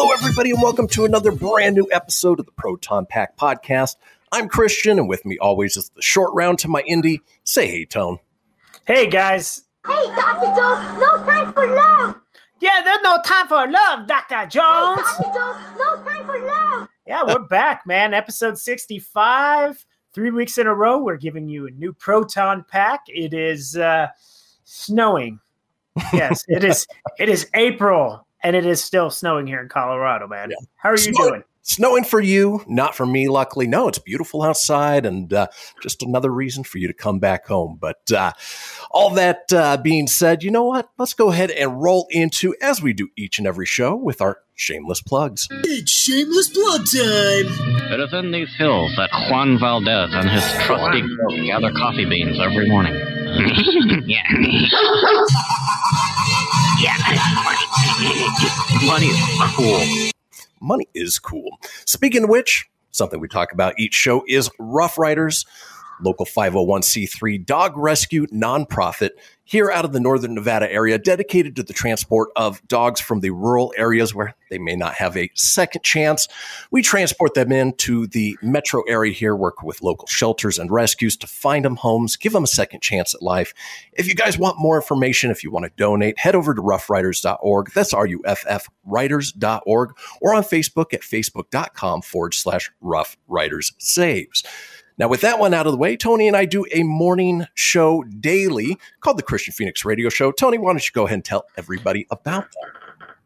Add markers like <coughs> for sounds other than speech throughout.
Hello, everybody, and welcome to another brand new episode of the Proton Pack Podcast. I'm Kristian, and with me always is the short round to my indie. Say hey, Tone. Hey guys. Hey, Dr. Jones, no time for love. Yeah, there's no time for love, Dr. Jones. Dr. Jones, no time for love. Yeah, we're back, man. Episode 65. Three weeks in a row, we're giving you a new proton pack. It is uh, snowing. Yes, it is. It is April, and it is still snowing here in Colorado, man. How are you Snowing. doing? Snowing for you, not for me, luckily. No, it's beautiful outside, and uh, just another reason for you to come back home. But uh, all that uh, being said, you know what? Let's go ahead and roll into, as we do each and every show, with our shameless plugs. It's shameless plug time. It is in these hills that Juan Valdez and his trusty goat gather coffee beans every morning. <laughs> <laughs> yeah. <laughs> yeah, money. Is cool. money is cool. Speaking of which, something we talk about each show is Ruff Riders, local 501c3 dog rescue nonprofit here out of the northern Nevada area, dedicated to the transport of dogs from the rural areas where they may not have a second chance. We transport them into the metro area here, work with local shelters and rescues to find them homes, give them a second chance at life. If you guys want more information, if you want to donate, head over to ruffriders.org. That's R U F F riders.org or on Facebook at facebook.com forward slash ruff riders saves. Now, with that one out of the way, Tony and I do a morning show daily called the Kristian Fenix Radio Show. Tony, why don't you go ahead and tell everybody about that?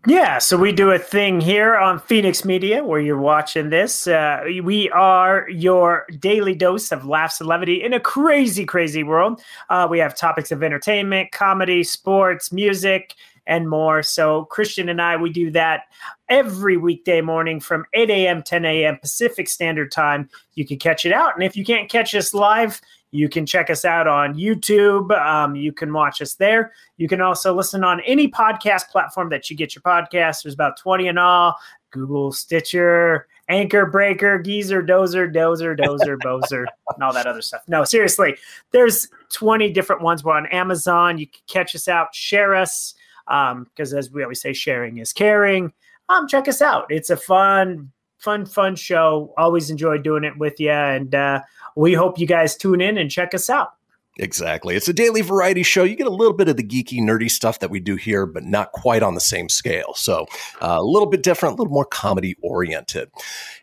Yeah, so we do a thing here on Fenix Media where you're watching this. Uh, we are your daily dose of laughs and levity in a crazy, crazy world. Uh, we have topics of entertainment, comedy, sports, music, and more. So Kristian and I, we do that every weekday morning from 8 a.m., 10 a.m. Pacific Standard Time. You can catch it out. And if you can't catch us live, you can check us out on YouTube. Um, you can watch us there. You can also listen on any podcast platform that you get your podcast. There's about 20 in all Google, Stitcher, Anchor Breaker, Geezer, Dozer, Dozer, Dozer, <laughs> Bozer, and all that other stuff. No, seriously, there's 20 different ones. We're on Amazon. You can catch us out, share us, because as we always say, sharing is caring. Um, check us out. It's a fun, fun, fun show. Always enjoy doing it with you, and uh, we hope you guys tune in and check us out. Exactly. It's a daily variety show. You get a little bit of the geeky, nerdy stuff that we do here, but not quite on the same scale. So uh, a little bit different, a little more comedy oriented.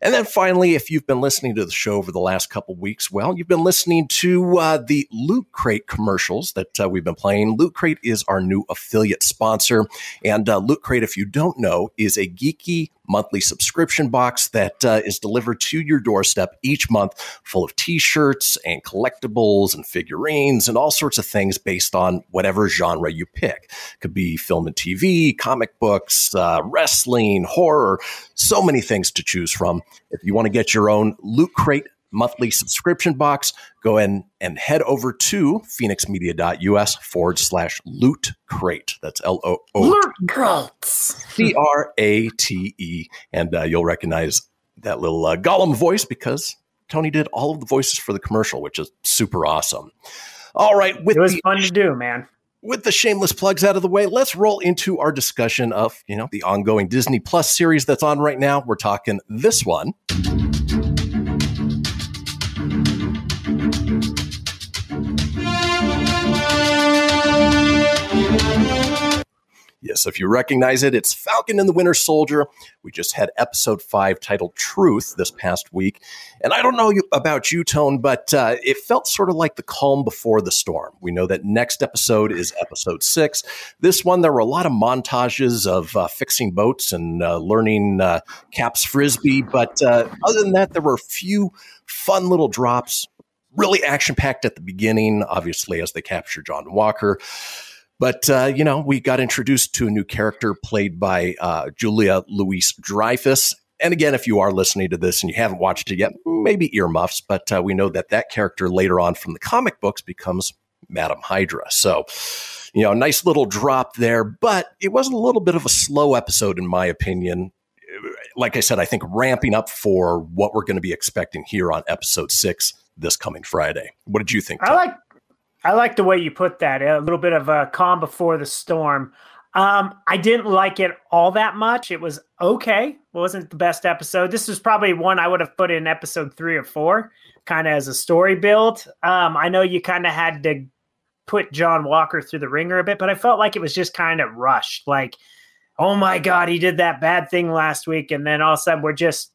And then finally, if you've been listening to the show over the last couple weeks, well, you've been listening to uh, the Loot Crate commercials that uh, we've been playing. Loot Crate is our new affiliate sponsor. And uh, Loot Crate, if you don't know, is a geeky monthly subscription box that uh, is delivered to your doorstep each month, full of t shirts and collectibles and figurines and all sorts of things based on whatever genre you pick. Could be film and TV, comic books, uh, wrestling, horror, so many things to choose from. If you want to get your own Loot Crate monthly subscription box, go in and head over to fenixmedia.us forward slash loot crate. That's L O O C R A T E. And uh, you'll recognize that little uh, Gollum voice because Tony did all of the voices for the commercial, which is super awesome. All right, with It was the fun to do, man. with the shameless plugs out of the way, let's roll into our discussion of, you know, the ongoing Disney Plus series that's on right now. We're talking this one. Yes, if you recognize it, it's Falcon and the Winter Soldier. We just had episode five titled Truth this past week. And I don't know about you, Tone, but uh, it felt sort of like the calm before the storm. We know that next episode is episode six. This one, there were a lot of montages of uh, fixing boats and uh, learning uh, Cap's Frisbee. But uh, other than that, there were a few fun little drops, really action packed at the beginning, obviously, as they capture John Walker. But, uh, you know, we got introduced to a new character played by uh, Julia Louis-Dreyfus. And again, if you are listening to this and you haven't watched it yet, maybe earmuffs, but uh, we know that that character later on from the comic books becomes Madam Hydra. So, you know, a nice little drop there, but it was a little bit of a slow episode, in my opinion. Like I said, I think ramping up for what we're going to be expecting here on episode six this coming Friday. What did you think? Tom? I like I like the way you put that. A little bit of a calm before the storm. Um, I didn't like it all that much. It was okay. It wasn't the best episode. This was probably one I would have put in episode three or four, kind of as a story build. Um, I know you kind of had to put John Walker through the ringer a bit, but I felt like it was just kind of rushed. Like, oh my God, he did that bad thing last week. And then all of a sudden we're just,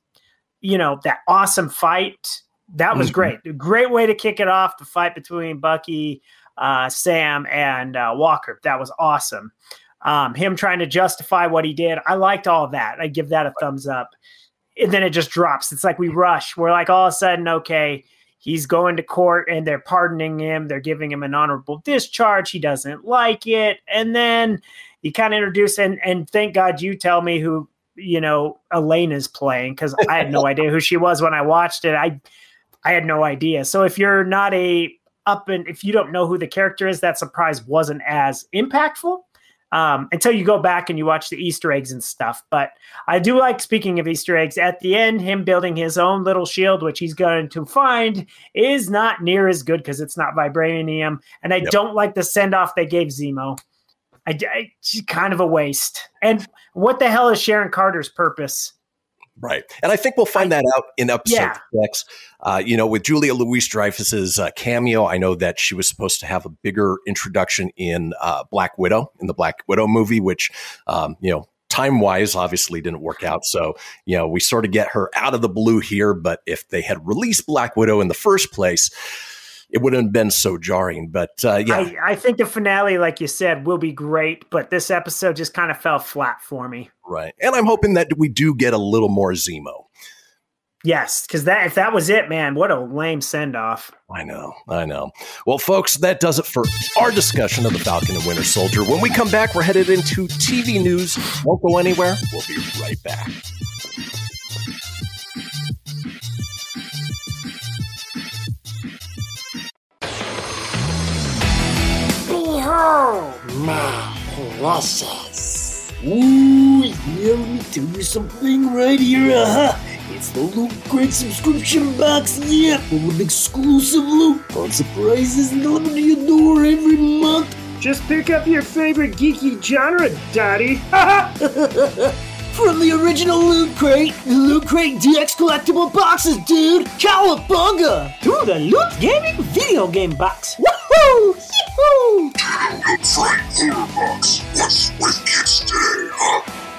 you know, that awesome fight that was mm-hmm. great. Great way to kick it off. The fight between Bucky, uh, Sam, and uh, Walker. That was awesome. Um, him trying to justify what he did. I liked all that. I give that a thumbs up. And then it just drops. It's like we rush. We're like all of a sudden, okay, he's going to court and they're pardoning him. They're giving him an honorable discharge. He doesn't like it. And then you kind of introduce and and thank God you tell me who you know Elena's playing because I had no <laughs> idea who she was when I watched it. I I had no idea. So if you're not a up and if you don't know who the character is, that surprise wasn't as impactful um, until you go back and you watch the Easter eggs and stuff. But I do like speaking of Easter eggs at the end, him building his own little shield, which he's going to find is not near as good because it's not vibranium. And I yep. don't like the send off they gave Zemo. I, I kind of a waste. And what the hell is Sharon Carter's purpose? Right. And I think we'll find that out in episode yeah. six. Uh, you know, with Julia Louis-Dreyfus's uh, cameo, I know that she was supposed to have a bigger introduction in uh, Black Widow, in the Black Widow movie, which, um, you know, time wise obviously didn't work out. So, you know, we sort of get her out of the blue here. But if they had released Black Widow in the first place, it wouldn't have been so jarring. But uh, yeah, I, I, think the finale, like you said, will be great. But this episode just kind of fell flat for me. Right, and I'm hoping that we do get a little more Zemo. Yes, because that if that was it, man, what a lame send off. I know, I know. Well, folks, that does it for our discussion of the Falcon and Winter Soldier. When we come back, we're headed into TV news. Won't go anywhere. We'll be right back. Behold my precious. Ooh, yeah, let me tell you something right here. Uh-huh. It's the Loot Crate subscription box, yeah, full of exclusive loot, fun surprises delivered to your door every month. Just pick up your favorite geeky genre, Daddy. <laughs> <laughs> From the original Loot Crate, the Loot Crate DX collectible boxes, dude! Cowabunga! To the Loot Gaming video game box. Woohoo! Yee-hoo! box. What's with kids today, huh?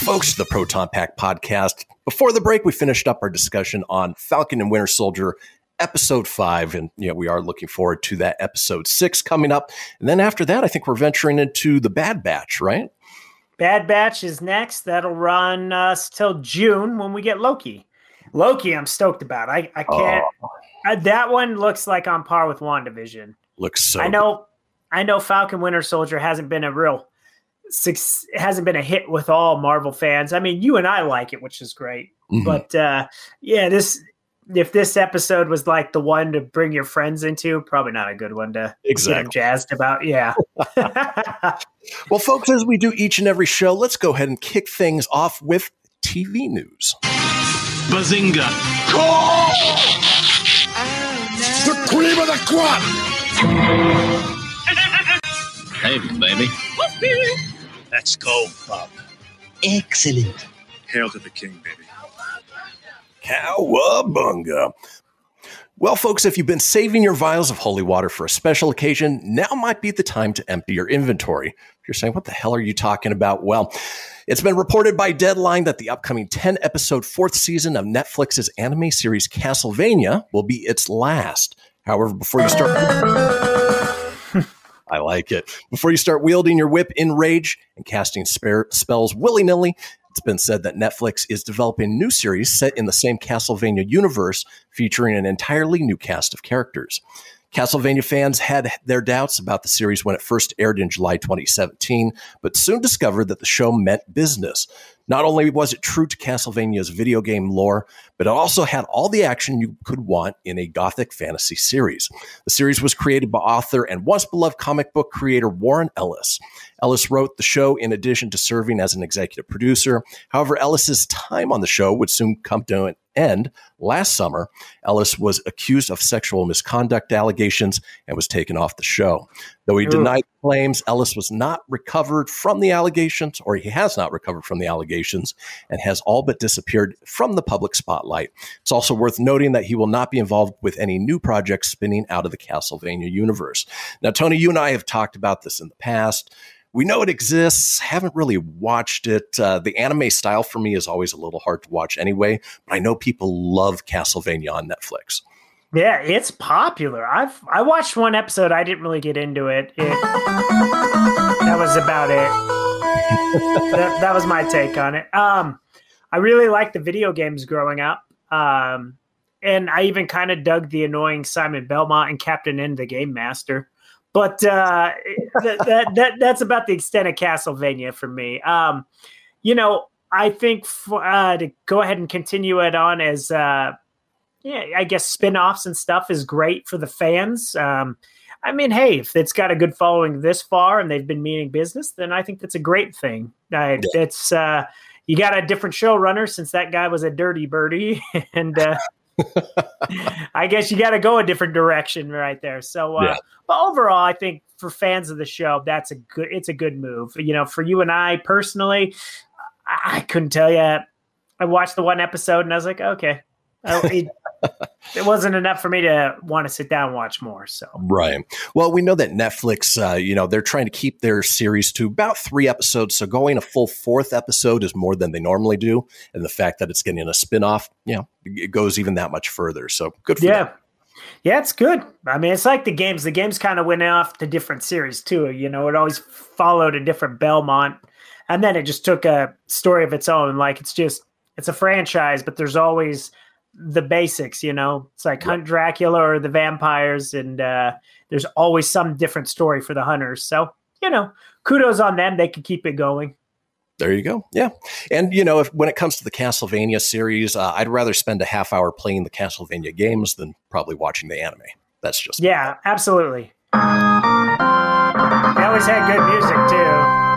Folks, the Proton Pack podcast. Before the break, we finished up our discussion on Falcon and Winter Soldier episode five. And you know, we are looking forward to that episode six coming up. And then after that, I think we're venturing into the Bad Batch, right? Bad Batch is next. That'll run us till June when we get Loki. Loki, I'm stoked about. I, I can't. Oh. Uh, that one looks like on par with WandaVision. Looks so. I know. Good. I know Falcon Winter Soldier hasn't been a real six hasn't been a hit with all Marvel fans. I mean, you and I like it, which is great. Mm-hmm. But uh, yeah, this if this episode was like the one to bring your friends into, probably not a good one to get them jazzed about. Yeah. <laughs> <laughs> Well, folks, as we do each and every show, let's go ahead and kick things off with TV news. Bazinga! The cream of the crop! Hey, baby. Let's go, Bob. Excellent. Hail to the king, baby. Cowabunga. Well, folks, if you've been saving your vials of holy water for a special occasion, now might be the time to empty your inventory. If you're saying, what the hell are you talking about? Well, it's been reported by Deadline that the upcoming 10 episode fourth season of Netflix's anime series Castlevania will be its last. However, before you start. I like it. Before you start wielding your whip in rage and casting spare spells willy nilly, it's been said that Netflix is developing a new series set in the same Castlevania universe featuring an entirely new cast of characters. Castlevania fans had their doubts about the series when it first aired in July 2017, but soon discovered that the show meant business. Not only was it true to Castlevania's video game lore, but it also had all the action you could want in a gothic fantasy series. The series was created by author and once beloved comic book creator Warren Ellis. Ellis wrote the show in addition to serving as an executive producer. However, Ellis's time on the show would soon come to an end. Last summer, Ellis was accused of sexual misconduct allegations and was taken off the show. Though he Ooh. denied claims, Ellis was not recovered from the allegations, or he has not recovered from the allegations, and has all but disappeared from the public spotlight. It's also worth noting that he will not be involved with any new projects spinning out of the Castlevania universe. Now, Tony, you and I have talked about this in the past. We know it exists, haven't really watched it. Uh, the anime style for me is always a little hard to watch anyway, but I know people love Castlevania on Netflix. Yeah, it's popular. I've I watched one episode. I didn't really get into it. it that was about it. <laughs> that, that was my take on it. Um, I really liked the video games growing up. Um, and I even kind of dug the annoying Simon Belmont and Captain N, the Game Master. But uh, that, that, that that's about the extent of Castlevania for me. Um, you know, I think for, uh, to go ahead and continue it on as uh, yeah, I guess spin-offs and stuff is great for the fans. Um, I mean, hey, if it's got a good following this far and they've been meaning business, then I think that's a great thing. Uh, It's uh, you got a different showrunner since that guy was a dirty birdie, <laughs> and uh, <laughs> I guess you got to go a different direction right there. So, uh, Yeah. but overall, I think for fans of the show, that's a good. It's a good move. You know, for you and I personally, I, I couldn't tell you. I watched the one episode and I was like, okay, it, <laughs> it wasn't enough for me to want to sit down and watch more. So Right. Well, we know that Netflix, uh, you know, they're trying to keep their series to about three episodes. So going a full fourth episode is more than they normally do. And the fact that it's getting a spin off, you know, it goes even that much further. So good for yeah. them. Yeah, it's good. I mean, it's like the games. The games kind of went off to different series too. You know, it always followed a different Belmont, and then it just took a story of its own. Like it's just it's a franchise, but there's always the basics. You know, it's like Hunt Dracula or the vampires, and uh, there's always some different story for the hunters. So you know, kudos on them. They can keep it going. There you go. Yeah. And, you know, if, when it comes to the Castlevania series, uh, I'd rather spend a half hour playing the Castlevania games than probably watching the anime. That's just Yeah, absolutely. They always had good music too.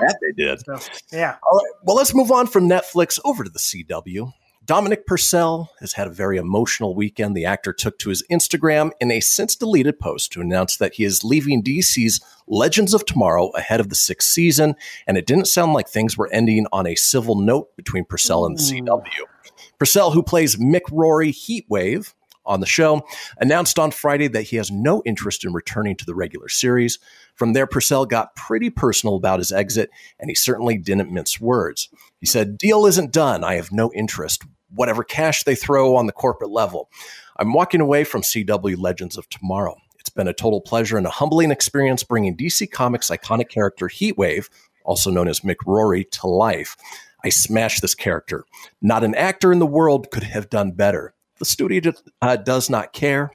that they did. So yeah. All right. Well, let's move on from Netflix over to the CW. Dominic Purcell has had a very emotional weekend. The actor took to his Instagram in a since deleted post to announce that he is leaving DC's Legends of Tomorrow ahead of the sixth season. And it didn't sound like things were ending on a civil note between Purcell and the CW. Purcell, who plays Mick Rory Heatwave on the show, announced on Friday that he has no interest in returning to the regular series. From there, Purcell got pretty personal about his exit, and he certainly didn't mince words. He said, Deal isn't done. I have no interest. Whatever cash they throw on the corporate level. I'm walking away from CW Legends of Tomorrow. It's been a total pleasure and a humbling experience bringing DC Comics' iconic character Heatwave, also known as Mick Rory, to life. I smashed this character. Not an actor in the world could have done better. The studio uh, does not care.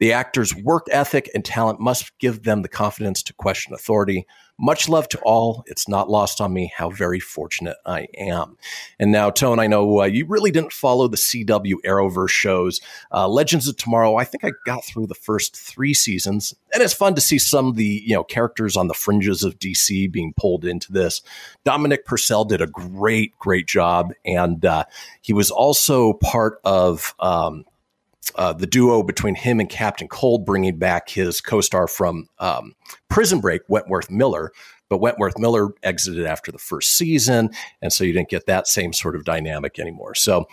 The actor's work ethic and talent must give them the confidence to question authority. Much love to all. It's not lost on me how very fortunate I am. And now, Tone, I know uh, you really didn't follow the CW Arrowverse shows. Uh, Legends of Tomorrow, I think I got through the first three seasons, and it's fun to see some of the you know characters on the fringes of DC being pulled into this. Dominic Purcell did a great, great job, and uh, he was also part of. Um, uh, the duo between him and Captain Cold, bringing back his co-star from um, Prison Break, Wentworth Miller. But Wentworth Miller exited after the first season, and so you didn't get that same sort of dynamic anymore. So,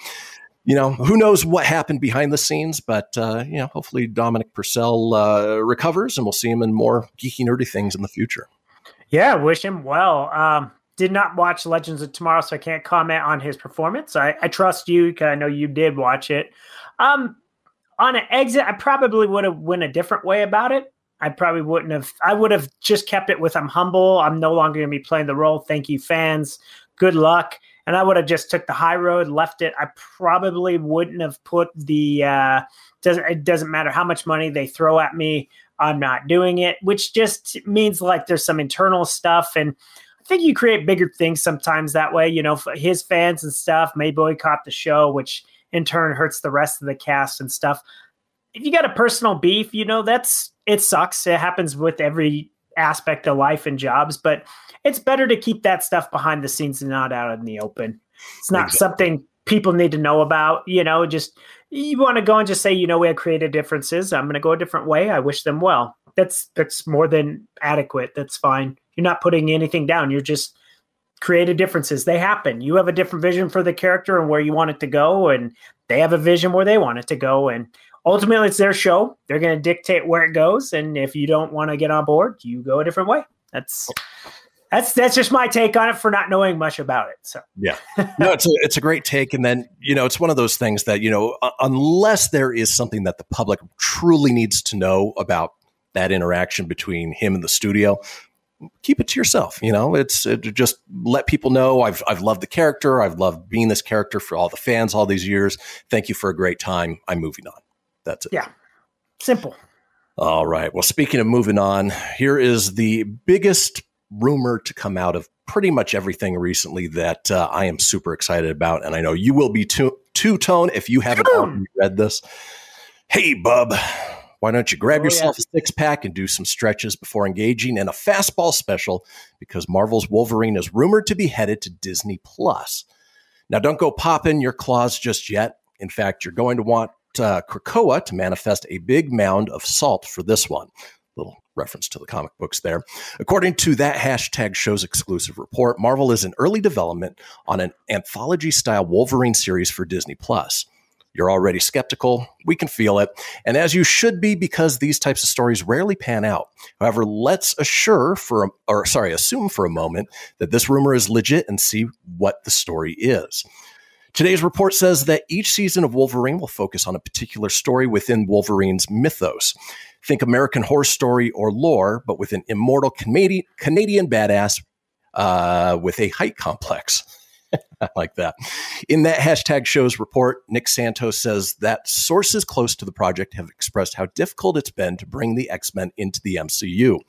you know, who knows what happened behind the scenes? But uh, you know, hopefully Dominic Purcell uh, recovers, and we'll see him in more geeky, nerdy things in the future. Yeah, wish him well. Um, did not watch Legends of Tomorrow, so I can't comment on his performance. I, I trust you because I know you did watch it. Um, on an exit, I probably would have went a different way about it. I probably wouldn't have. I would have just kept it with I'm humble. I'm no longer going to be playing the role. Thank you, fans. Good luck. And I would have just took the high road, left it. I probably wouldn't have put the. Uh, doesn't it doesn't matter how much money they throw at me. I'm not doing it, which just means like there's some internal stuff and. I think you create bigger things sometimes that way. You know, his fans and stuff may boycott the show, which in turn hurts the rest of the cast and stuff. If you got a personal beef, you know, that's it sucks. It happens with every aspect of life and jobs, but it's better to keep that stuff behind the scenes and not out in the open. It's not exactly. something people need to know about, you know, just you want to go and just say, you know, we have creative differences. I'm going to go a different way. I wish them well. That's that's more than adequate. That's fine. You're not putting anything down. You're just creative differences. They happen. You have a different vision for the character and where you want it to go, and they have a vision where they want it to go. And ultimately, it's their show. They're going to dictate where it goes. And if you don't want to get on board, you go a different way. That's that's that's just my take on it for not knowing much about it. So yeah, no, it's a it's a great take, and then you know it's one of those things that you know unless there is something that the public truly needs to know about that interaction between him and the studio, keep it to yourself. You know, it's it, just let people know I've I've loved the character. I've loved being this character for all the fans all these years. Thank you for a great time. I'm moving on. That's it. Yeah, simple. All right. Well, speaking of moving on, here is the biggest rumor to come out of pretty much everything recently that uh, I am super excited about, and I know you will be too. Two tone if you haven't already read this. Hey, bub. Why don't you grab oh, yourself yeah. a six pack and do some stretches before engaging in a fastball special because Marvel's Wolverine is rumored to be headed to Disney Plus. Now, don't go popping your claws just yet. In fact, you're going to want uh, Krakoa to manifest a big mound of salt for this one. Little reference to the comic books there. According to that hashtag show's exclusive report, Marvel is in early development on an anthology style Wolverine series for Disney Plus. You're already skeptical. We can feel it. And as you should be, because these types of stories rarely pan out. However, let's assure for, a, or sorry, assume for a moment that this rumor is legit and see what the story is. Today's report says that each season of Wolverine will focus on a particular story within Wolverine's mythos. Think American Horror Story or lore, but with an immortal Canadian, Canadian badass uh, with a height complex. <laughs> I like that. In that hashtag shows report, Nick Santos says that sources close to the project have expressed how difficult it's been to bring the X Men into the MCU.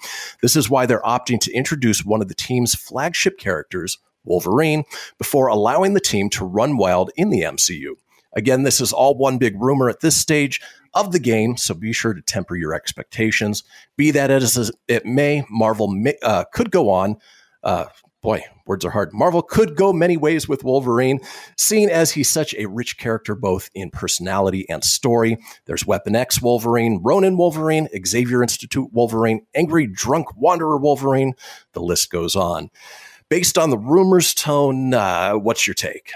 This is why they're opting to introduce one of the team's flagship characters, Wolverine, before allowing the team to run wild in the MCU. Again, this is all one big rumor at this stage of the game, so be sure to temper your expectations. Be that as it may, Marvel may, uh, could go on. Uh, boy, words are hard. Marvel could go many ways with Wolverine, seeing as he's such a rich character both in personality and story. There's Weapon X Wolverine, Ronin Wolverine, Xavier Institute Wolverine, Angry Drunk Wanderer Wolverine. The list goes on. Based on the rumors tone, uh, what's your take?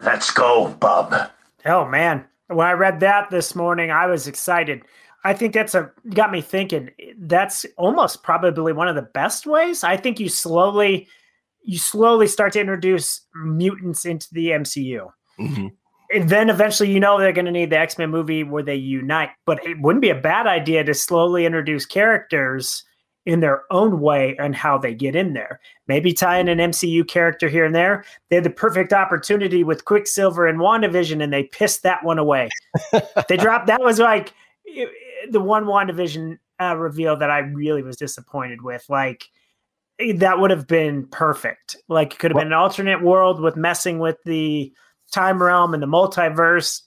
Let's go, Bub. Oh, man. When I read that this morning, I was excited. I think that's a got me thinking. That's almost probably one of the best ways. I think you slowly you slowly start to introduce mutants into the MCU. Mm-hmm. And then eventually, you know, they're going to need the X Men movie where they unite. But it wouldn't be a bad idea to slowly introduce characters in their own way and how they get in there. Maybe tie in an MCU character here and there. They had the perfect opportunity with Quicksilver and WandaVision, and they pissed that one away. <laughs> they dropped that was like the one WandaVision uh, reveal that I really was disappointed with. Like, that would have been perfect. Like it could have been an alternate world with messing with the time realm and the multiverse.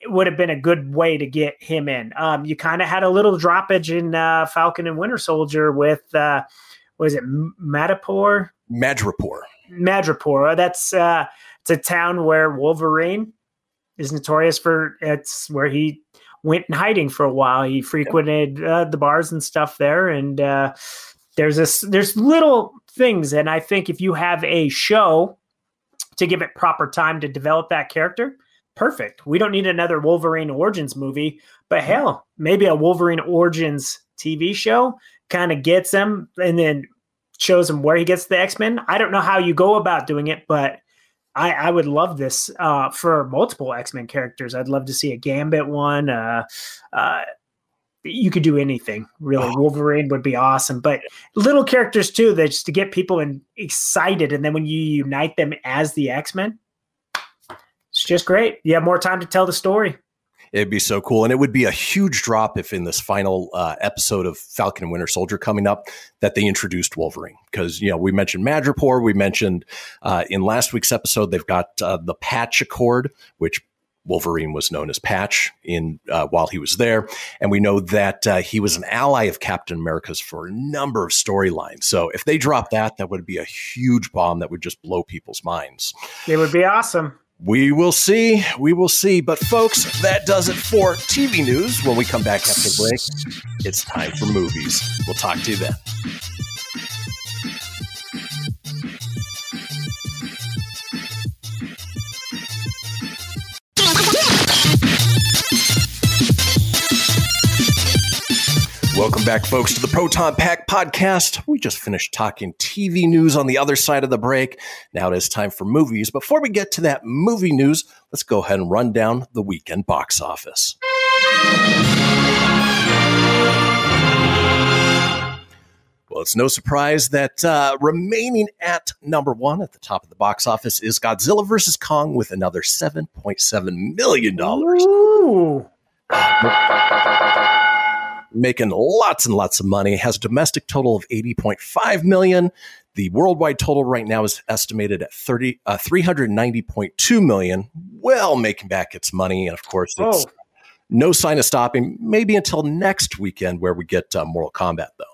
It would have been a good way to get him in. Um, you kind of had a little droppage in uh, Falcon and Winter Soldier with uh, was it M- Madapur? Madripoor. Madripoor. That's uh, it's a town where Wolverine is notorious for. It's where he went in hiding for a while. He frequented uh, the bars and stuff there, and uh, there's this there's little things, and I think if you have a show to give it proper time to develop that character, perfect. We don't need another Wolverine Origins movie, but hell, maybe a Wolverine Origins TV show kind of gets him and then shows him where he gets the X Men. I don't know how you go about doing it, but I, I would love this uh, for multiple X Men characters. I'd love to see a Gambit one. Uh, uh, you could do anything really. Oh. Wolverine would be awesome, but little characters too. That just to get people in, excited, and then when you unite them as the X Men, it's just great. You have more time to tell the story. It'd be so cool. And it would be a huge drop if in this final uh, episode of Falcon and Winter Soldier coming up that they introduced Wolverine. Because, you know, we mentioned Madripoor. We mentioned uh, in last week's episode, they've got uh, the Patch Accord, which Wolverine was known as Patch in uh, while he was there, and we know that uh, he was an ally of Captain America's for a number of storylines. So if they drop that, that would be a huge bomb that would just blow people's minds. It would be awesome. We will see. We will see. But, folks, that does it for TV news. When we come back after the break, it's time for movies. We'll talk to you then. Welcome back, folks, to the Proton Pack podcast. We just finished talking TV news on the other side of the break. Now it is time for movies. Before we get to that movie news, let's go ahead and run down the weekend box office. Well, it's no surprise that uh, remaining at number one at the top of the box office is Godzilla vs. Kong with another $7.7 million. Ooh. Making lots and lots of money has a domestic total of 80.5 million the worldwide total right now is estimated at 30 uh, 390.2 million well making back its money and of course it's Oh. no sign of stopping maybe until next weekend where we get uh, mortal kombat though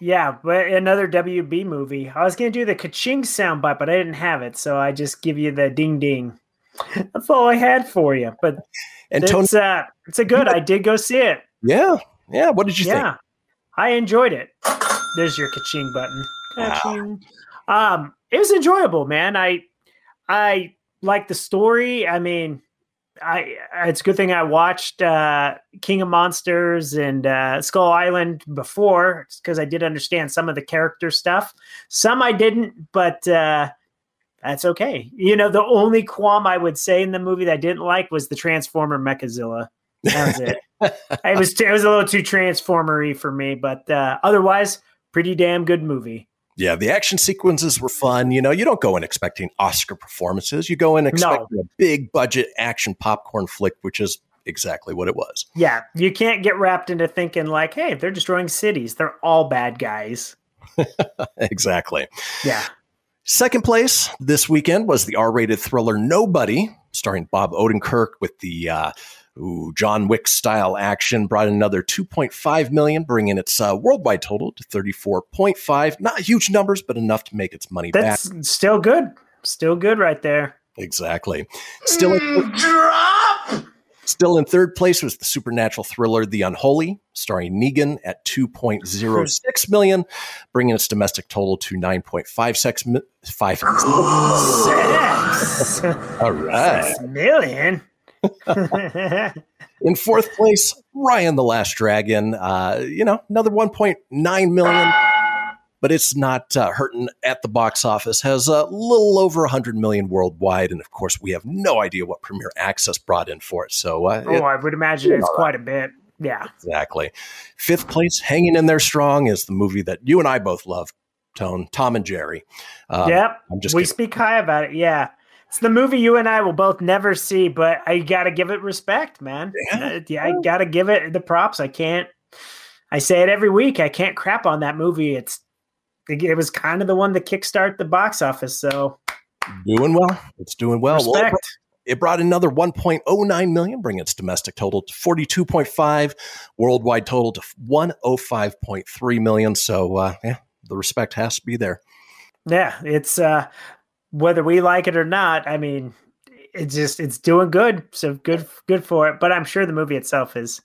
Yeah, but another WB movie. I was gonna do the ka-ching soundbite, but I didn't have it, so I just give you the ding ding. <laughs> That's all I had for you. But and it's tony uh, it's a good. I did go see it. yeah yeah what did you yeah, think I enjoyed it. There's your ka-ching button. Ka-ching. Um, it was enjoyable, man. I I like the story. I mean, I it's a good thing I watched uh, King of Monsters and uh, Skull Island before because I did understand some of the character stuff. Some I didn't, but uh, that's okay. You know, the only qualm I would say in the movie that I didn't like was the Transformer Mechazilla. That was it. it was it was a little too transformery for me, but uh, otherwise, pretty damn good movie. yeah the action sequences were fun you know you don't go in expecting oscar performances you go in expecting a big budget action popcorn flick which is exactly what it was Yeah, you can't get wrapped into thinking like, hey, they're destroying cities. They're all bad guys. <laughs> exactly Yeah. Second place this weekend was the R-rated thriller Nobody, starring Bob Odenkirk with the uh, ooh, John Wick style action. Brought another 2.5 million, bringing its uh, worldwide total to 34.5. Not huge numbers, but enough to make its money That's back. still good. Still good right there. Exactly. Still in, still in third place was the supernatural thriller The Unholy, starring Negan at 2.06 <laughs> million, bringing its domestic total to 9.56 mi- five. <gasps> Six. <laughs> All right. Six million. <laughs> In fourth place, Raya and the Last Dragon. Uh, you know, another 1.9 million, but it's not uh, hurting at the box office. Has a little over 100 million worldwide, and of course, we have no idea what Premier Access brought in for it. So, uh, oh, it- I would imagine it's quite a bit. Yeah. exactly. Fifth place, hanging in there strong, is the movie that you and I both love. Tone Tom and Jerry. Um, yep. I'm just we kidding. speak high about it. Yeah. It's the movie you and I will both never see, but I got to give it respect, man. Yeah. Uh, yeah, I got to give it the props. I can't, I say it every week. I can't crap on that movie. It's it was kind of the one to kickstart the box office. So Doing well. It's doing well. Well, respect. it brought another 1.09 million, bringing its domestic total to 42.5, worldwide total to 105.3 million. So, uh, yeah, the respect has to be there. Yeah, it's uh whether we like it or not, I mean, it's just it's doing good. So good good for it. But I'm sure the movie itself is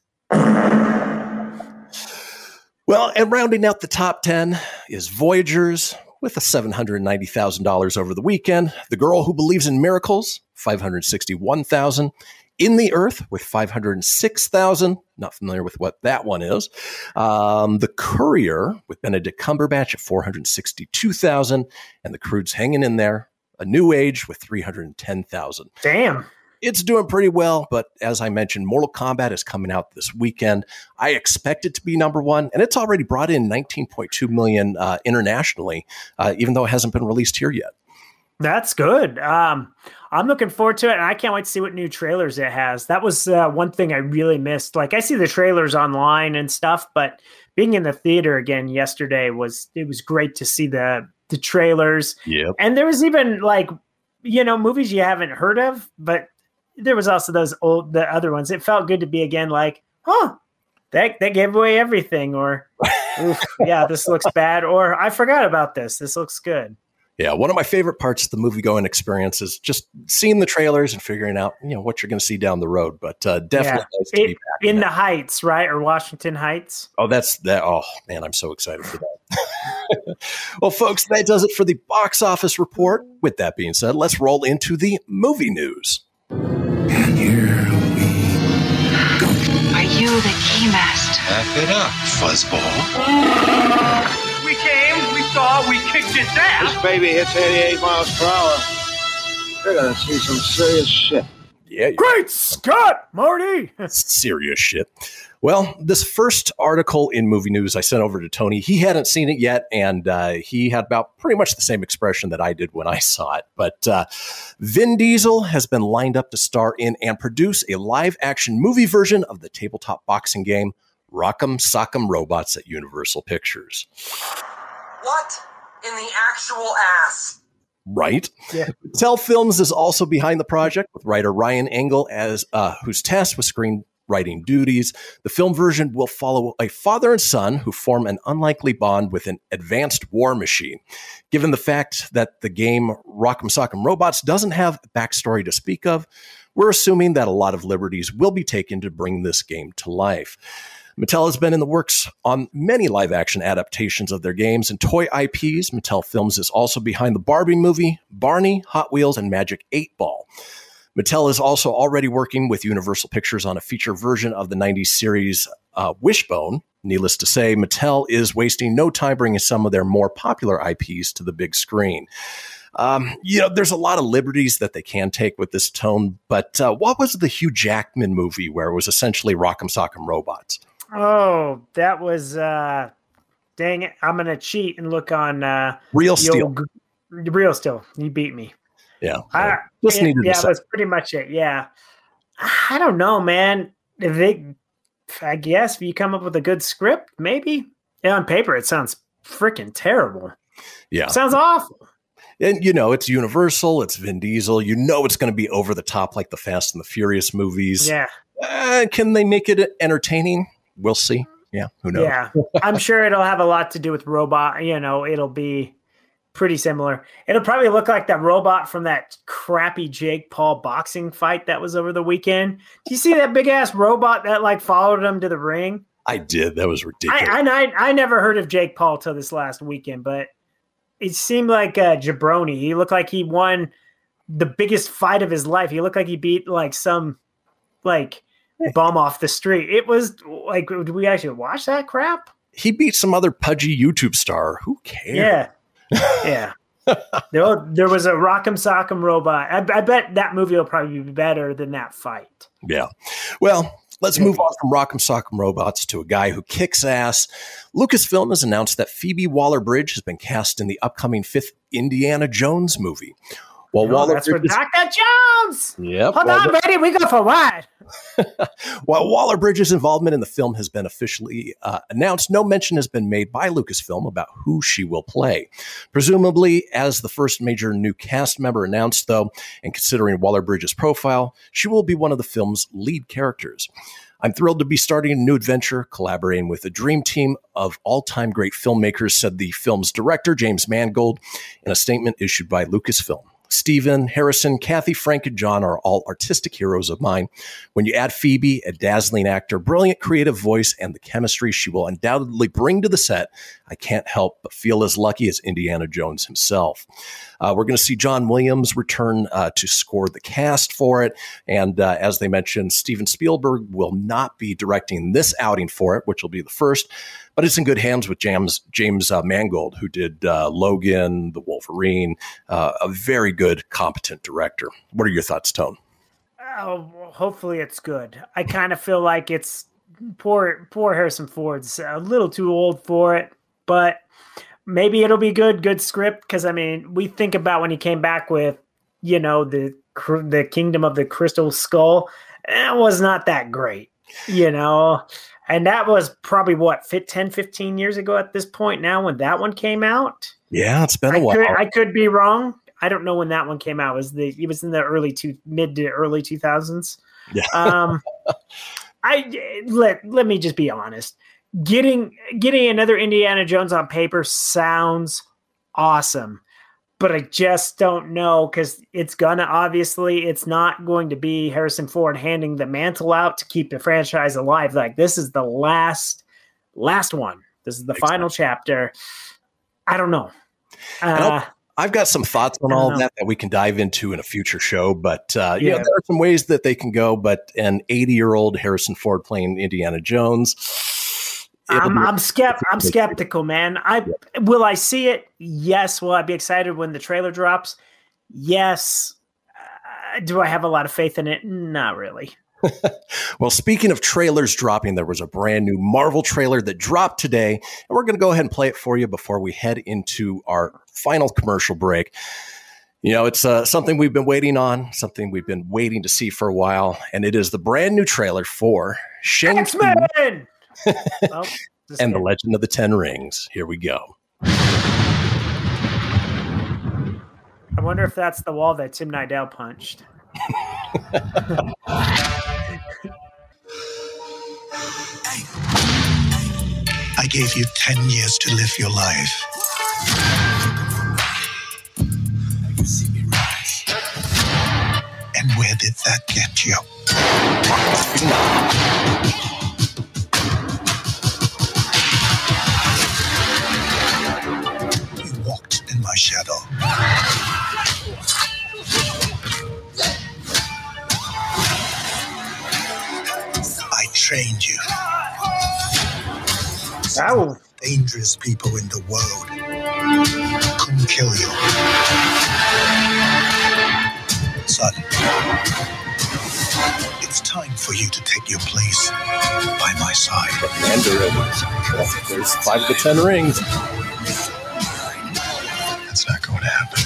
Well, and rounding out the top 10 is Voyagers with a $790,000 over the weekend. The Girl Who Believes in Miracles, 561,000. In the Earth with 506,000. Not familiar with what that one is. Um, the Courier with Benedict Cumberbatch at 462,000. And The Croods hanging in there. A New Age with 310,000 damn. it's doing pretty well, but as I mentioned, Mortal Kombat is coming out this weekend. I expect it to be number one, and it's already brought in 19.2 million uh, internationally, uh, even though it hasn't been released here yet. That's good. Um, I'm looking forward to it, and I can't wait to see what new trailers it has. That was uh, one thing I really missed. Like I see the trailers online and stuff, but being in the theater again yesterday was it was great to see the the trailers. Yep. And there was even like you know movies you haven't heard of, but there was also those old the other ones. It felt good to be again like, huh, that that gave away everything, or Oof, yeah, <laughs> this looks bad, or I forgot about this. This looks good. Yeah, one of my favorite parts of the movie going experience is just seeing the trailers and figuring out, you know, what you're going to see down the road. But uh, definitely nice to It- be back in the. Heights, right, or Washington Heights. Oh, that's that. Oh man, I'm so excited for that. <laughs> well, folks, that does it for the box office report. With that being said, let's roll into the movie news. Are you the keymaster? F it up, fuzzball. We came, we saw, we kicked its ass. This baby hits 88 miles per hour. You're gonna see some serious shit. Yeah, you- Great Scott, Marty! <laughs> serious shit. Well, this first article in movie news I sent over to Tony. He hadn't seen it yet, and uh, he had about pretty much the same expression that I did when I saw it. But uh, Vin Diesel has been lined up to star in and produce a live action movie version of the tabletop boxing game Rock'em Sock'em Robots at Universal Pictures. What in the actual ass? Right? Yeah. Tell Films is also behind the project with writer Ryan Engle as uh, who's tasked with screenwriting duties. The film version will follow a father and son who form an unlikely bond with an advanced war machine. Given the fact that the game Rock'em Sock'em Robots doesn't have a backstory to speak of, we're assuming that a lot of liberties will be taken to bring this game to life. Mattel has been in the works on many live action adaptations of their games and toy IPs. Mattel Films is also behind the Barbie movie, Barney, Hot Wheels, and Magic 8 Ball. Mattel is also already working with Universal Pictures on a feature version of the 90s series uh, Wishbone. Needless to say, Mattel is wasting no time bringing some of their more popular IPs to the big screen. Um, you know, there's a lot of liberties that they can take with this tone, but uh, what was the Hugh Jackman movie where it was essentially Rock'em Sock'em Robots? Oh, that was uh dang it. I'm gonna cheat and look on uh Real Steel. old real steel. You beat me. Yeah. I, just it- needed yeah, that's pretty much it. Yeah. I don't know, man. If they I guess if you come up with a good script, maybe. Yeah, on paper it sounds freaking terrible. Yeah. Sounds awful. And you know, it's Universal, it's Vin Diesel. You know it's going to be over the top like the Fast and the Furious movies. Yeah. Uh, can they make it entertaining? We'll see. Yeah, who knows? Yeah. I'm sure it'll have a lot to do with robot, you know, it'll be pretty similar. It'll probably look like that robot from that crappy Jake Paul boxing fight that was over the weekend. Do you see that big ass robot that like followed him to the ring? I did. That was ridiculous. I, I I I never heard of Jake Paul till this last weekend, but it seemed like uh, jabroni. He looked like he won the biggest fight of his life. He looked like he beat like some like <laughs> bum off the street. It was like, did we actually watch that crap? he beat some other pudgy YouTube star. Who cares? Yeah, yeah. <laughs> there, there was a Rock'em Sock'em robot. I, I bet that movie will probably be better than that fight. Yeah. Well, let's move on from Rock'em Sock'em Robots to a guy who kicks ass. Lucasfilm has announced that Phoebe Waller-Bridge has been cast in the upcoming fifth Indiana Jones movie. While Oh, that's for Waller-Bridge Dr. Jones. Yep. Hold while on, Brady. We go for what? <laughs> While Waller Bridges' involvement in the film has been officially uh, announced, no mention has been made by Lucasfilm about who she will play. Presumably, as the first major new cast member announced, though, and considering Waller Bridges' profile, she will be one of the film's lead characters. I'm thrilled to be starting a new adventure, collaborating with a dream team of all time great filmmakers, said the film's director, James Mangold, in a statement issued by Lucasfilm. Steven, Harrison, Kathy, Frank, and John are all artistic heroes of mine. When you add Phoebe, a dazzling actor, brilliant creative voice, and the chemistry she will undoubtedly bring to the set, I can't help but feel as lucky as Indiana Jones himself. Uh, we're going to see John Williams return uh, to score the cast for it. And uh, as they mentioned, Steven Spielberg will not be directing this outing for it, which will be the first but it's in good hands with James James uh, Mangold, who did uh, Logan, The Wolverine, uh, a very good, competent director. What are your thoughts, Tone? Oh, hopefully it's good. I kind of feel like it's poor poor Harrison Ford's a little too old for it, but maybe it'll be good. Good script because I mean, we think about when he came back with you know the the Kingdom of the Crystal Skull. It was not that great, you know and that was probably what fit 10 15 years ago at this point now when that one came out? Yeah it's been a I while. Could, i could be wrong. I don't know when that one came out. It was the it was in the early two mid to early 2000s yeah. <laughs> um i let let me just be honest. Getting getting another indiana jones on paper sounds awesome but I just don't know because it's gonna obviously it's not going to be Harrison Ford handing the mantle out to keep the franchise alive. Like this is the last last one. This is the exactly. final chapter. I don't know. Uh, I've got some thoughts on all of that that we can dive into in a future show, but uh, yeah. you know there are some ways that they can go. But an 80 year old Harrison Ford playing Indiana Jones I'm, I'm, skept- I'm skeptical, man. I will I see it? Yes. Will I be excited when the trailer drops? Yes. Uh, do I have a lot of faith in it? Not really. <laughs> well, speaking of trailers dropping, there was a brand new Marvel trailer that dropped today, and we're going to go ahead and play it for you before we head into our final commercial break. You know, it's uh, something we've been waiting on, something we've been waiting to see for a while, and it is the brand new trailer for Shang X-Men! Well, and the Legend of the Ten Rings. Here we go. I wonder if that's the wall that Tim Nidell punched. <laughs> I gave you 10 years to live your life. You see me rise. And where did that get you? Trained you. Ow. Dangerous people in the world couldn't kill you. Son, it's time for you to take your place by my side. Mandarin. There's five to ten rings. It's not going to happen.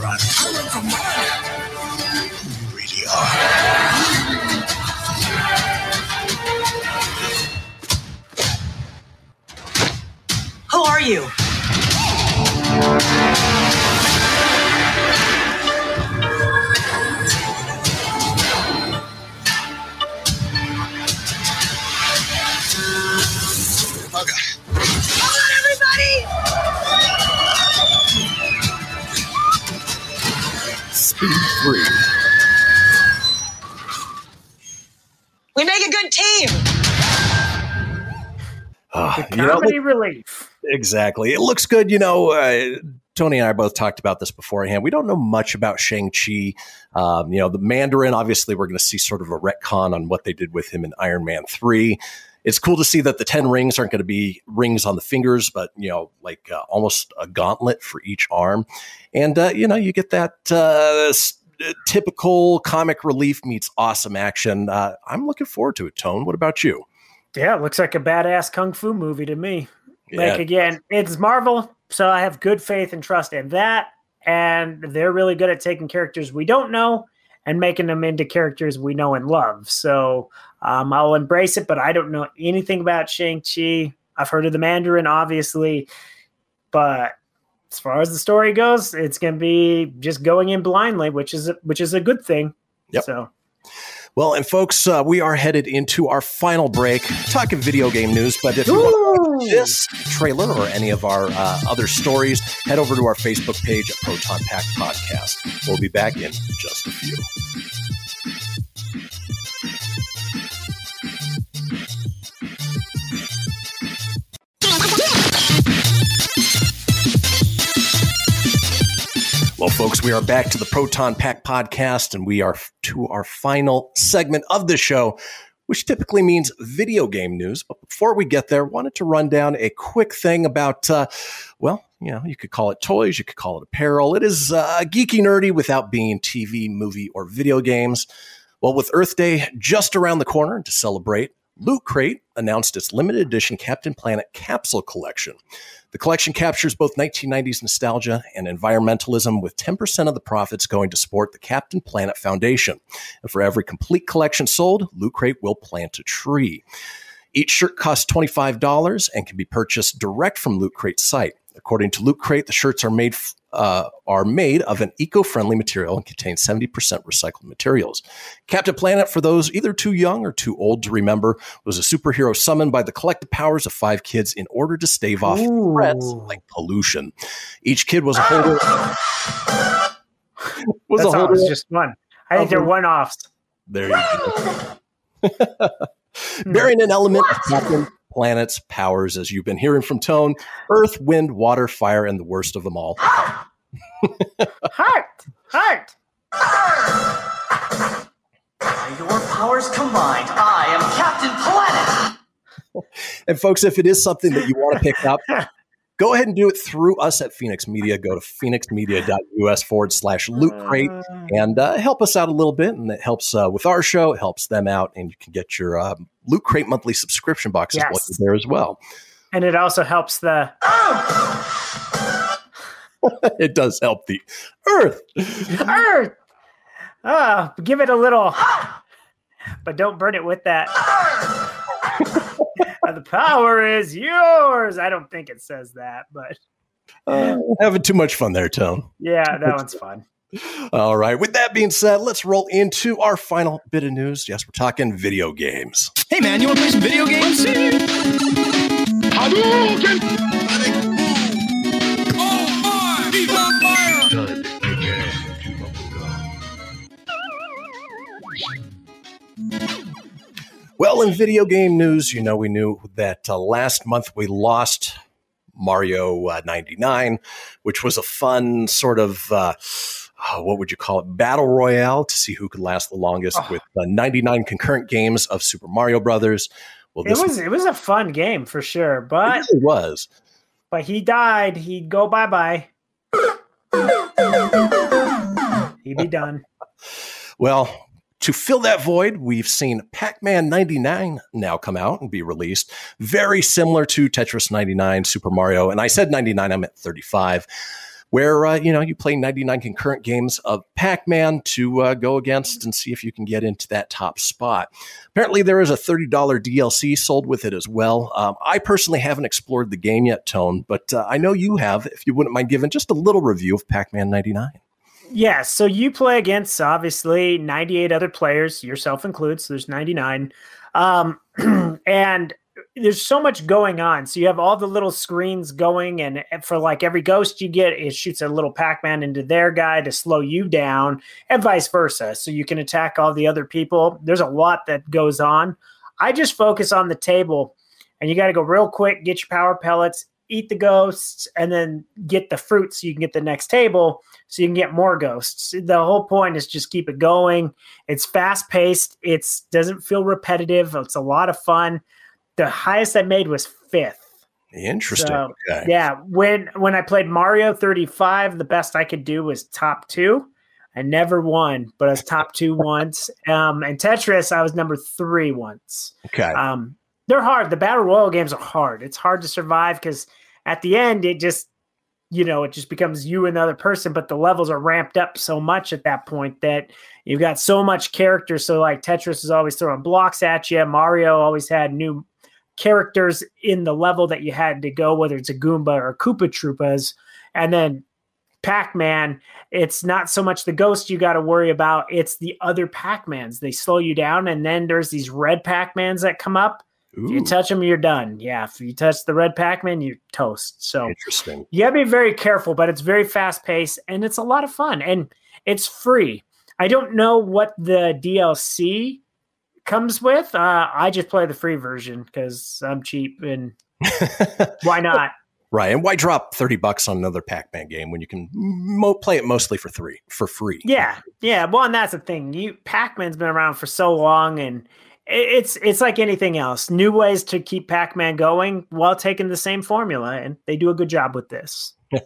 Who you really are. Who are you? Free. We make a good team. Uh, you know, relief. Exactly. It looks good. You know, uh, Tony and I both talked about this beforehand. We don't know much about Shang-Chi. Um, you know, the Mandarin, obviously, we're going to see sort of a retcon on what they did with him in Iron Man 3 it's cool to see that the 10 rings aren't going to be rings on the fingers, but, you know, like uh, almost a gauntlet for each arm. And, uh, you know, you get that uh, typical comic relief meets awesome action. Uh, I'm looking forward to it, Tone. What about you? Yeah, it looks like a badass kung fu movie to me. Yeah. Like again, it's Marvel, so I have good faith and trust in that. And they're really good at taking characters we don't know and making them into characters we know and love. So um, I'll embrace it, but I don't know anything about Shang-Chi. I've heard of the Mandarin, obviously, but as far as the story goes, it's going to be just going in blindly, which is a, which is a good thing. Yep. So Well, and folks, uh, we are headed into our final break, talking video game news. But if you want this trailer or any of our uh, other stories, head over to our Facebook page at Proton Pack Podcast. We'll be back in just a few. Folks, we are back to the Proton Pack podcast, and we are to our final segment of the show, which typically means video game news. But before we get there, wanted to run down a quick thing about, uh, well, you know, you could call it toys, you could call it apparel. It is uh, geeky nerdy without being TV, movie, or video games. Well, with Earth Day just around the corner to celebrate, Loot Crate announced its limited edition Captain Planet capsule collection. The collection captures both 1990s nostalgia and environmentalism, with 10% of the profits going to support the Captain Planet Foundation. And for every complete collection sold, Loot Crate will plant a tree. Each shirt costs $25 and can be purchased direct from Loot Crate's site. According to Loot Crate, the shirts are made uh, are made of an eco-friendly material and contain 70% recycled materials. Captain Planet, for those either too young or too old to remember, was a superhero summoned by the collective powers of five kids in order to stave off threats like pollution. Each kid was a holder. <gasps> <laughs> was That's a holder. just fun. I think they're one offs. There you go. <laughs> <laughs> Bearing an element of Captain Planet's powers, as you've been hearing from Tone Earth, Wind, Water, Fire, and the worst of them all. <laughs> Heart! Heart! By your powers combined, I am Captain Planet! <laughs> And folks, if it is something that you want to pick up, <laughs> go ahead and do it through us at Fenix Media. Go to fenixmedia.us forward slash loot crate and uh, help us out a little bit. And it helps uh, with our show, it helps them out, and you can get your uh, loot crate monthly subscription boxes Yes. while you're there as well. And it also helps the <laughs> it does help the earth. Earth. Ah, give it a little, but don't burn it with that. <laughs> the power is yours. I don't think it says that, but Uh, having too much fun there, Tone. yeah, that one's fun. All right. With that being said, let's roll into our final bit of news. Yes, we're talking video games. Hey man, you want to play some video games? Well, in video game news, you know, we knew that uh, last month we lost Mario uh, 99, which was a fun sort of. Uh, uh, what would you call it? Battle royale to see who could last the longest with uh, 99 concurrent games of Super Mario Brothers. Well, It was it was a fun game for sure, but it was. but he died. He'd go bye bye. <laughs> He'd be done. Well, to fill that void, we've seen Pac Man 99 now come out and be released. Very similar to Tetris 99, Super Mario. And I said 99, I'm at 35, where, uh, you know, you play 99 concurrent games of Pac Man to uh, go against and see if you can get into that top spot. Apparently, there is a $30 DLC sold with it as well. Um, I personally haven't explored the game yet, Tone, but uh, I know you have. If you wouldn't mind giving just a little review of Pac Man 99. Yeah, so you play against obviously 98 other players, yourself included. So there's 99. Um, <clears throat> and there's so much going on. So you have all the little screens going, and for like every ghost you get, it shoots a little Pac Man into their guy to slow you down, and vice versa. So you can attack all the other people. There's a lot that goes on. I just focus on the table, and you got to go real quick, get your power pellets, eat the ghosts, and then get the fruit so you can get the next table so you can get more ghosts. The whole point is just keep it going. It's fast paced. It's doesn't feel repetitive. It's a lot of fun. The highest I made was fifth. Interesting. So, okay. Yeah, when when I played Mario 35, the best I could do was top two. I never won, but I was top two <laughs> once. Um, and Tetris, I was number three once. Okay. Um, they're hard. The battle royal games are hard. It's hard to survive because at the end it just you know it just becomes you and the other person but the levels are ramped up so much at that point that you've got so much character. So like tetris is always throwing blocks at you. Mario always had new characters in the level that you had to go whether it's a goomba or koopa troopas. And then pac-man it's not so much the ghost you got to worry about it's the other pac-mans. They slow you down and then there's these red pac-mans that come up if you touch them, you're done. Yeah, if you touch the red Pac-Man, you're toast. So Interesting. you gotta be very careful, but it's very fast paced and it's a lot of fun and it's free. I don't know what the DLC comes with. Uh, I just play the free version because I'm cheap and <laughs> why not? Right. And why drop 30 bucks on another Pac-Man game when you can mo- play it mostly for three for free? Yeah, yeah. Well, and that's the thing. You Pac-Man's been around for so long, and it's it's like anything else. New ways to keep Pac-Man going while taking the same formula, and they do a good job with this. <laughs>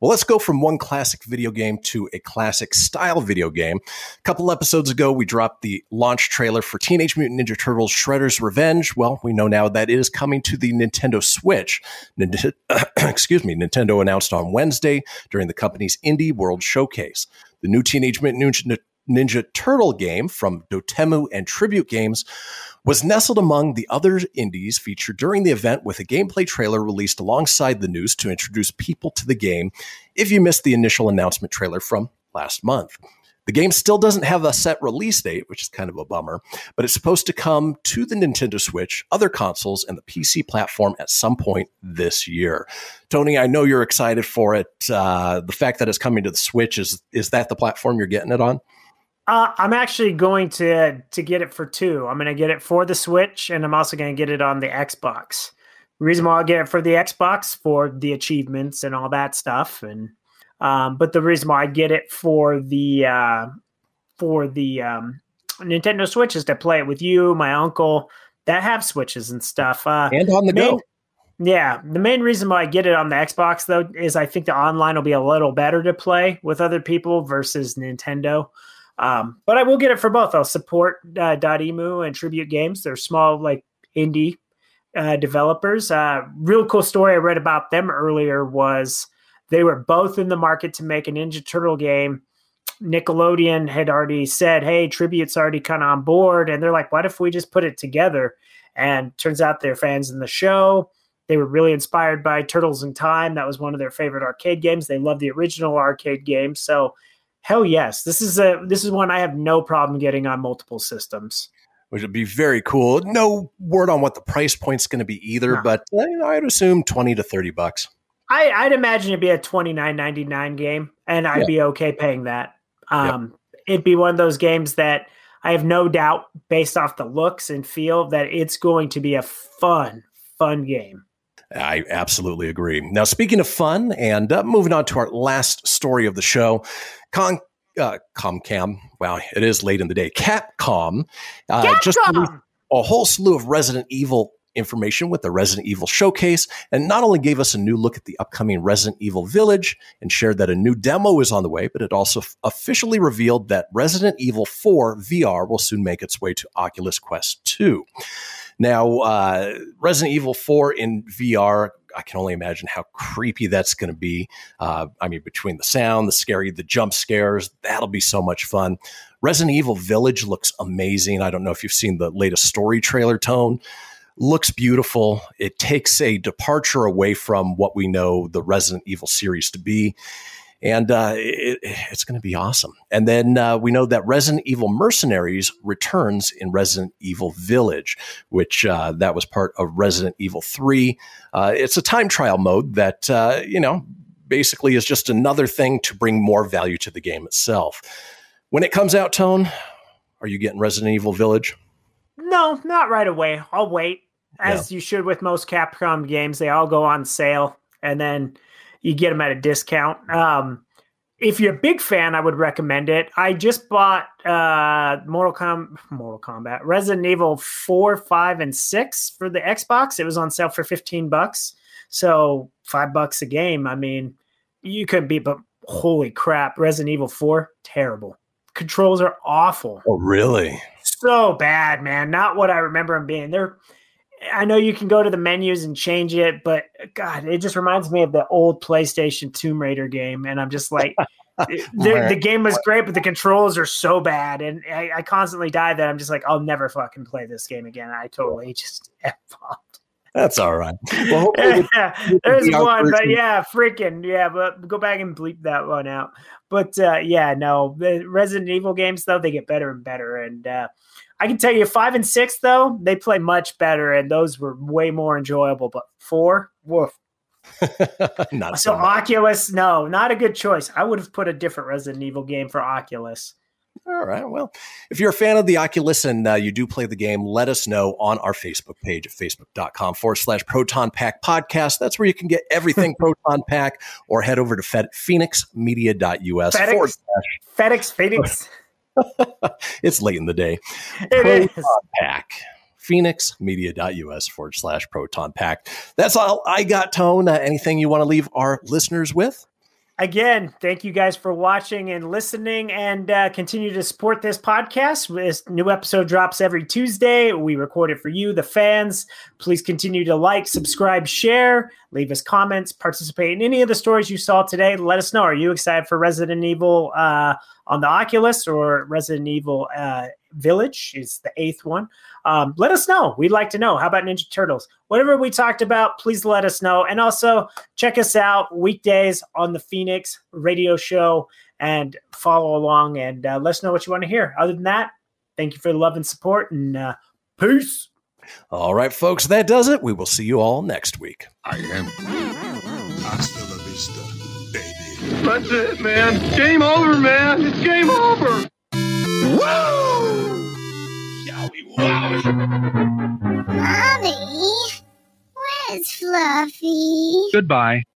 Well, let's go from one classic video game to a classic style video game. A couple episodes ago, we dropped the launch trailer for Teenage Mutant Ninja Turtles Shredder's Revenge. Well, we know now that it is coming to the Nintendo Switch. Nint- <coughs> Excuse me, Nintendo announced on Wednesday during the company's Indie World Showcase. The new Teenage Mutant Ninja, Ninja Turtle game from Dotemu and Tribute Games was nestled among the other indies featured during the event with a gameplay trailer released alongside the news to introduce people to the game if you missed the initial announcement trailer from last month. The game still doesn't have a set release date, which is kind of a bummer, but it's supposed to come to the Nintendo Switch, other consoles, and the PC platform at some point this year. Tony, I know you're excited for it. Uh, the fact that it's coming to the Switch is is that the platform you're getting it on? Uh, I'm actually going to to get it for two. I'm going to get it for the Switch, and I'm also going to get it on the Xbox. The reason why I get it for the Xbox for the achievements and all that stuff, and um, but the reason why I get it for the uh, for the um, Nintendo Switch is to play it with you, my uncle that have Switches and stuff, uh, and on the main- go. Yeah, the main reason why I get it on the Xbox though is I think the online will be a little better to play with other people versus Nintendo. Um, but I will get it for both. I'll support uh, Dotemu and Tribute Games. They're small, like indie uh, developers. Uh, real cool story I read about them earlier was they were both in the market to make a Ninja Turtle game. Nickelodeon had already said, "Hey, Tribute's already kind of on board," and they're like, "What if we just put it together?" And turns out they're fans in the show. They were really inspired by Turtles in Time. That was one of their favorite arcade games. They love the original arcade game. So hell yes, this is a this is one I have no problem getting on multiple systems. which would be very cool. No word on what the price point's going to be either, No. but you know, I'd assume 20 to 30 bucks. I, I'd imagine it'd be a twenty nine ninety nine game, and I'd Yeah. be okay paying that. Um, It'd be one of those games that I have no doubt, based off the looks and feel, that it's going to be a fun, fun game. I absolutely agree. Now, speaking of fun, and uh, moving on to our last story of the show, Con, uh, Comcam, wow, it is late in the day. Capcom, uh, just a whole slew of Resident Evil information with the Resident Evil showcase, and not only gave us a new look at the upcoming Resident Evil Village and shared that a new demo is on the way, but it also f- officially revealed that Resident Evil 4 VR will soon make its way to Oculus Quest 2. Now, uh, Resident Evil 4 in VR, I can only imagine how creepy that's going to be. Uh, I mean, between the sound, the scary, the jump scares, that'll be so much fun. Resident Evil Village looks amazing. I don't know if you've seen the latest story trailer tone. Looks beautiful. It takes a departure away from what we know the Resident Evil series to be and uh, it, it's going to be awesome. And then uh, we know that Resident Evil Mercenaries returns in Resident Evil Village, which uh, that was part of Resident Evil Three. Uh, it's a time trial mode that uh, you know basically is just another thing to bring more value to the game itself. When it comes out, Tone, are you getting Resident Evil Village? No, not right away. I'll wait, as you should with most Capcom games. They all go on sale, and then you get them at a discount. Um, if you're a big fan, I would recommend it. I just bought uh, Mortal Com Mortal Kombat, Resident Evil four, five, and six for the Xbox. It was on sale for fifteen bucks, so five bucks a game. I mean, you couldn't beat. But holy crap, Resident Evil four, terrible. Controls are awful Oh, really? so bad, man. Not what I remember them being. They're I know you can go to the menus and change it, but God, it just reminds me of the old PlayStation Tomb Raider game, and I'm just like, <laughs> the, the, game was great, but the controls are so bad, and I, I constantly die that I'm just like, I'll never fucking play this game again. I totally just <laughs> f-bombed. That's all right. Well, yeah, <laughs> there's one, but yeah, freaking yeah. But go back and bleep that one out. But uh, yeah, no, the Resident Evil games though they get better and better, and uh, I can tell you five and six though they play much better, and those were way more enjoyable. But four, woof. <laughs> not so so Oculus, no, not a good choice. I would have put a different Resident Evil game for Oculus. All right. Well, if you're a fan of the Oculus and uh, you do play the game, let us know on our Facebook page at facebook.com forward slash Proton Pack podcast. That's where you can get everything <laughs> Proton Pack or head over to Fed- fenixmedia.us forward slash. FedEx Fenix. <laughs> <laughs> it's late in the day. It Proton is. Pack. fenixmedia.us forward slash proton pack. That's all I got, Tone. Uh, anything you want to leave our listeners with? Again, thank you guys for watching and listening, and uh, continue to support this podcast. This new episode drops every Tuesday. We record it for you, the fans. Please continue to like, subscribe, share, leave us comments, participate in any of the stories you saw today. Let us know. Are you excited for Resident Evil uh, on the Oculus or Resident Evil uh, Village? Is the eighth one? Um, let us know. We'd like to know. How about Ninja Turtles? Whatever we talked about, please let us know. And also check us out weekdays on the Fenix radio show and follow along and uh, let us know what you want to hear. Other than that, thank you for the love and support and uh, peace. All right, folks, that does it. We will see you all next week. I am. Hasta la vista, baby. That's it, man. Game over, man. It's game over. Mommy, where's Fluffy? Goodbye.